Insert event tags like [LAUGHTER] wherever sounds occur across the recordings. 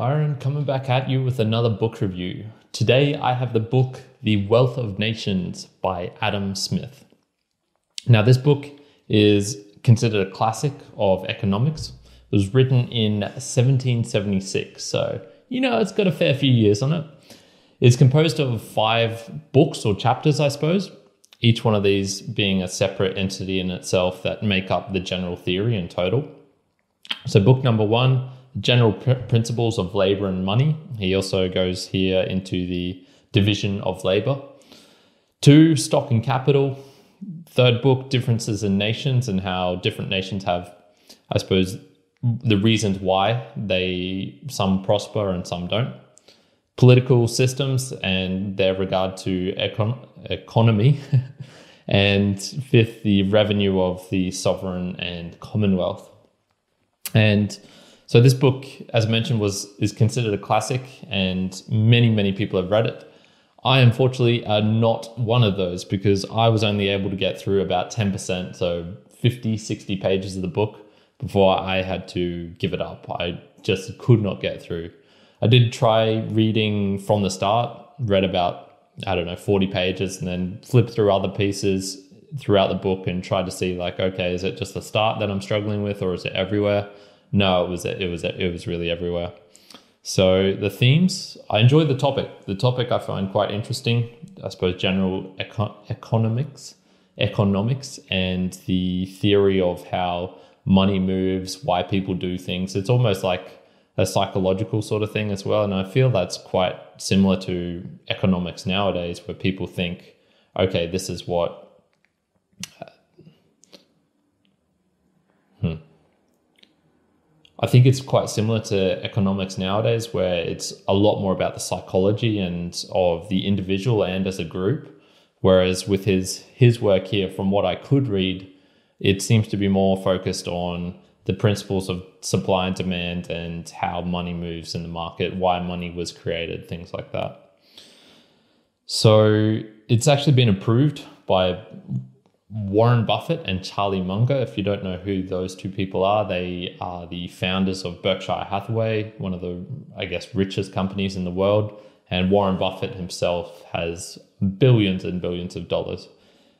Kyrin, coming back at you with another book review. Today I have the book The Wealth of Nations by Adam Smith. Now, this book is considered a classic of economics. It was written in 1776, so you know it's got a fair few years on it. It's composed of five books or chapters, I suppose, each one of these being a separate entity in itself that make up the general theory in total. So, book number one, General Pr- Principles of Labor and Money. He also goes here into the division of labor. Two, Stock and Capital. Third book, Differences in Nations and how different nations have, I suppose, the reasons why they some prosper and some don't. Political systems and their regard to econ- economy. [LAUGHS] and fifth, the revenue of the sovereign and commonwealth. And so this book, as mentioned, was is considered a classic, and many many people have read it. I unfortunately are not one of those because I was only able to get through about 10%, so 50, 60 pages of the book before I had to give it up. I just could not get through. I did try reading from the start, read about, I don't know, 40 pages, and then flipped through other pieces throughout the book and tried to see, like, okay, is it just the start that I'm struggling with or is it everywhere? No, it was, it was, it was really everywhere. So the themes, I enjoy the topic. The topic I find quite interesting. I suppose general eco- economics, economics, and the theory of how money moves, why people do things. It's almost like a psychological sort of thing as well. And I feel that's quite similar to economics nowadays, where people think, okay, this is what uh, hmm. I think it's quite similar to economics nowadays, where it's a lot more about the psychology and of the individual and as a group. Whereas with his his work here, from what I could read, it seems to be more focused on the principles of supply and demand and how money moves in the market, why money was created, things like that. So it's actually been approved by Warren Buffett and Charlie Munger. If you don't know who those two people are, they are the founders of Berkshire Hathaway, one of the, I guess, richest companies in the world. And Warren Buffett himself has billions and billions of dollars.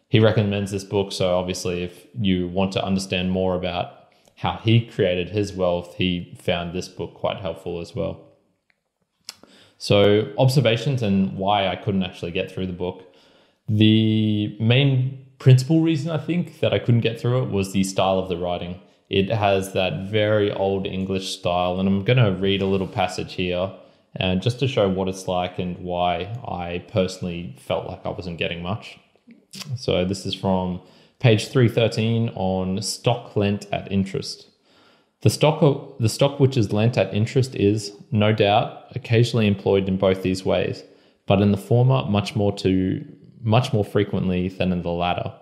He recommends this book. So, obviously, if you want to understand more about how he created his wealth, he found this book quite helpful as well. So, observations and why I couldn't actually get through the book. The main principal reason I think that I couldn't get through it was the style of the writing. It has that very old English style, and I'm going to read a little passage here and uh, just to show what it's like and why I personally felt like I wasn't getting much. So this is from page 313 on stock lent at interest. The stock, the stock which is lent at interest is, no doubt, occasionally employed in both these ways, but in the former much more to much more frequently than in the latter.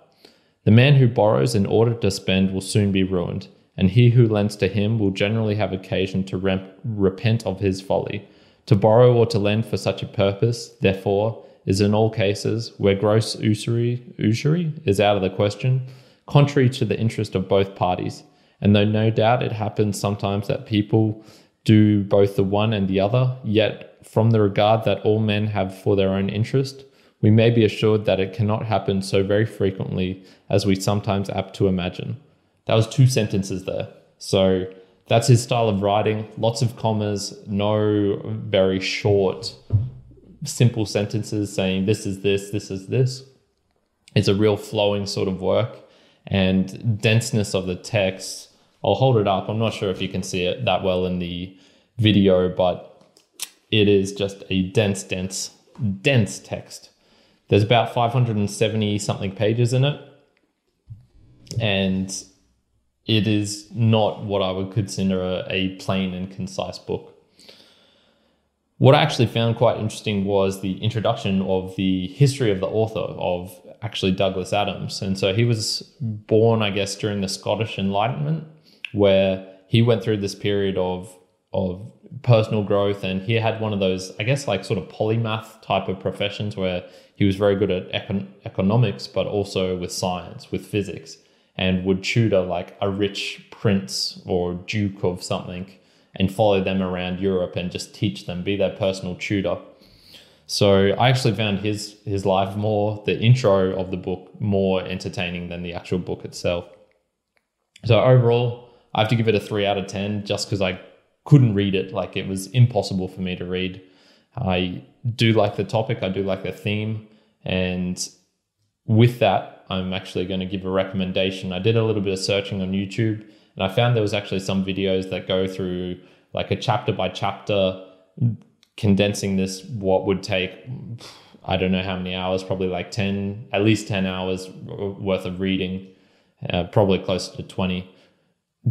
The man who borrows in order to spend will soon be ruined, and he who lends to him will generally have occasion to rem- repent of his folly. To borrow or to lend for such a purpose, therefore, is in all cases where gross usury, usury is out of the question, contrary to the interest of both parties. And though no doubt it happens sometimes that people do both the one and the other, yet from the regard that all men have for their own interest, we may be assured that it cannot happen so very frequently as we sometimes apt to imagine. That was two sentences there. So that's his style of writing. Lots of commas, no very short, simple sentences saying this is this, this is this. It's a real flowing sort of work and denseness of the text. I'll hold it up. I'm not sure if you can see it that well in the video, but it is just a dense, dense, dense text. There's about 570 something pages in it. And it is not what I would consider a, a plain and concise book. What I actually found quite interesting was the introduction of the history of the author of actually Douglas Adams. And so he was born, I guess, during the Scottish Enlightenment, where he went through this period of of personal growth and he had one of those i guess like sort of polymath type of professions where he was very good at econ- economics but also with science with physics and would tutor like a rich prince or duke of something and follow them around Europe and just teach them, be their personal tutor. So I actually found his his life more the intro of the book more entertaining than the actual book itself. So overall, I have to give it a three out of ten just because I couldn't read it. Like it was impossible for me to read. I do like the topic, I do like the theme, and with that, I'm actually going to give a recommendation. I did a little bit of searching on YouTube and I found there was actually some videos that go through like a chapter by chapter, condensing this, what would take, I don't know how many hours, probably like 10, at least 10 hours worth of reading, uh, probably closer to 20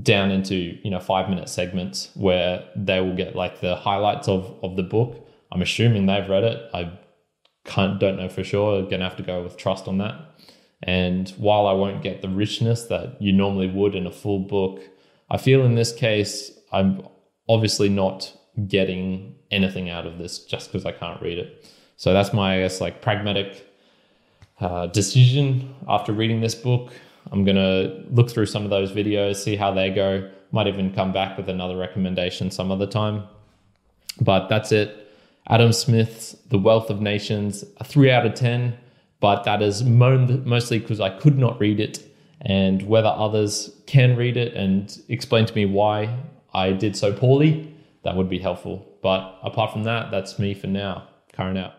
down into you know five minute segments where they will get like the highlights of of the book i'm assuming they've read it i can't don't know for sure gonna have to go with trust on that and while I won't get the richness that you normally would in a full book, I feel in this case, I'm obviously not getting anything out of this just because I can't read it. So that's my, I guess, like pragmatic uh, decision after reading this book. I'm going to look through some of those videos, see how they go. Might even come back with another recommendation some other time. But that's it. Adam Smith's The Wealth of Nations, a three out of 10 but that is mostly because I could not read it. And whether others can read it and explain to me why I did so poorly, that would be helpful. But apart from that, that's me for now. Kyrin out.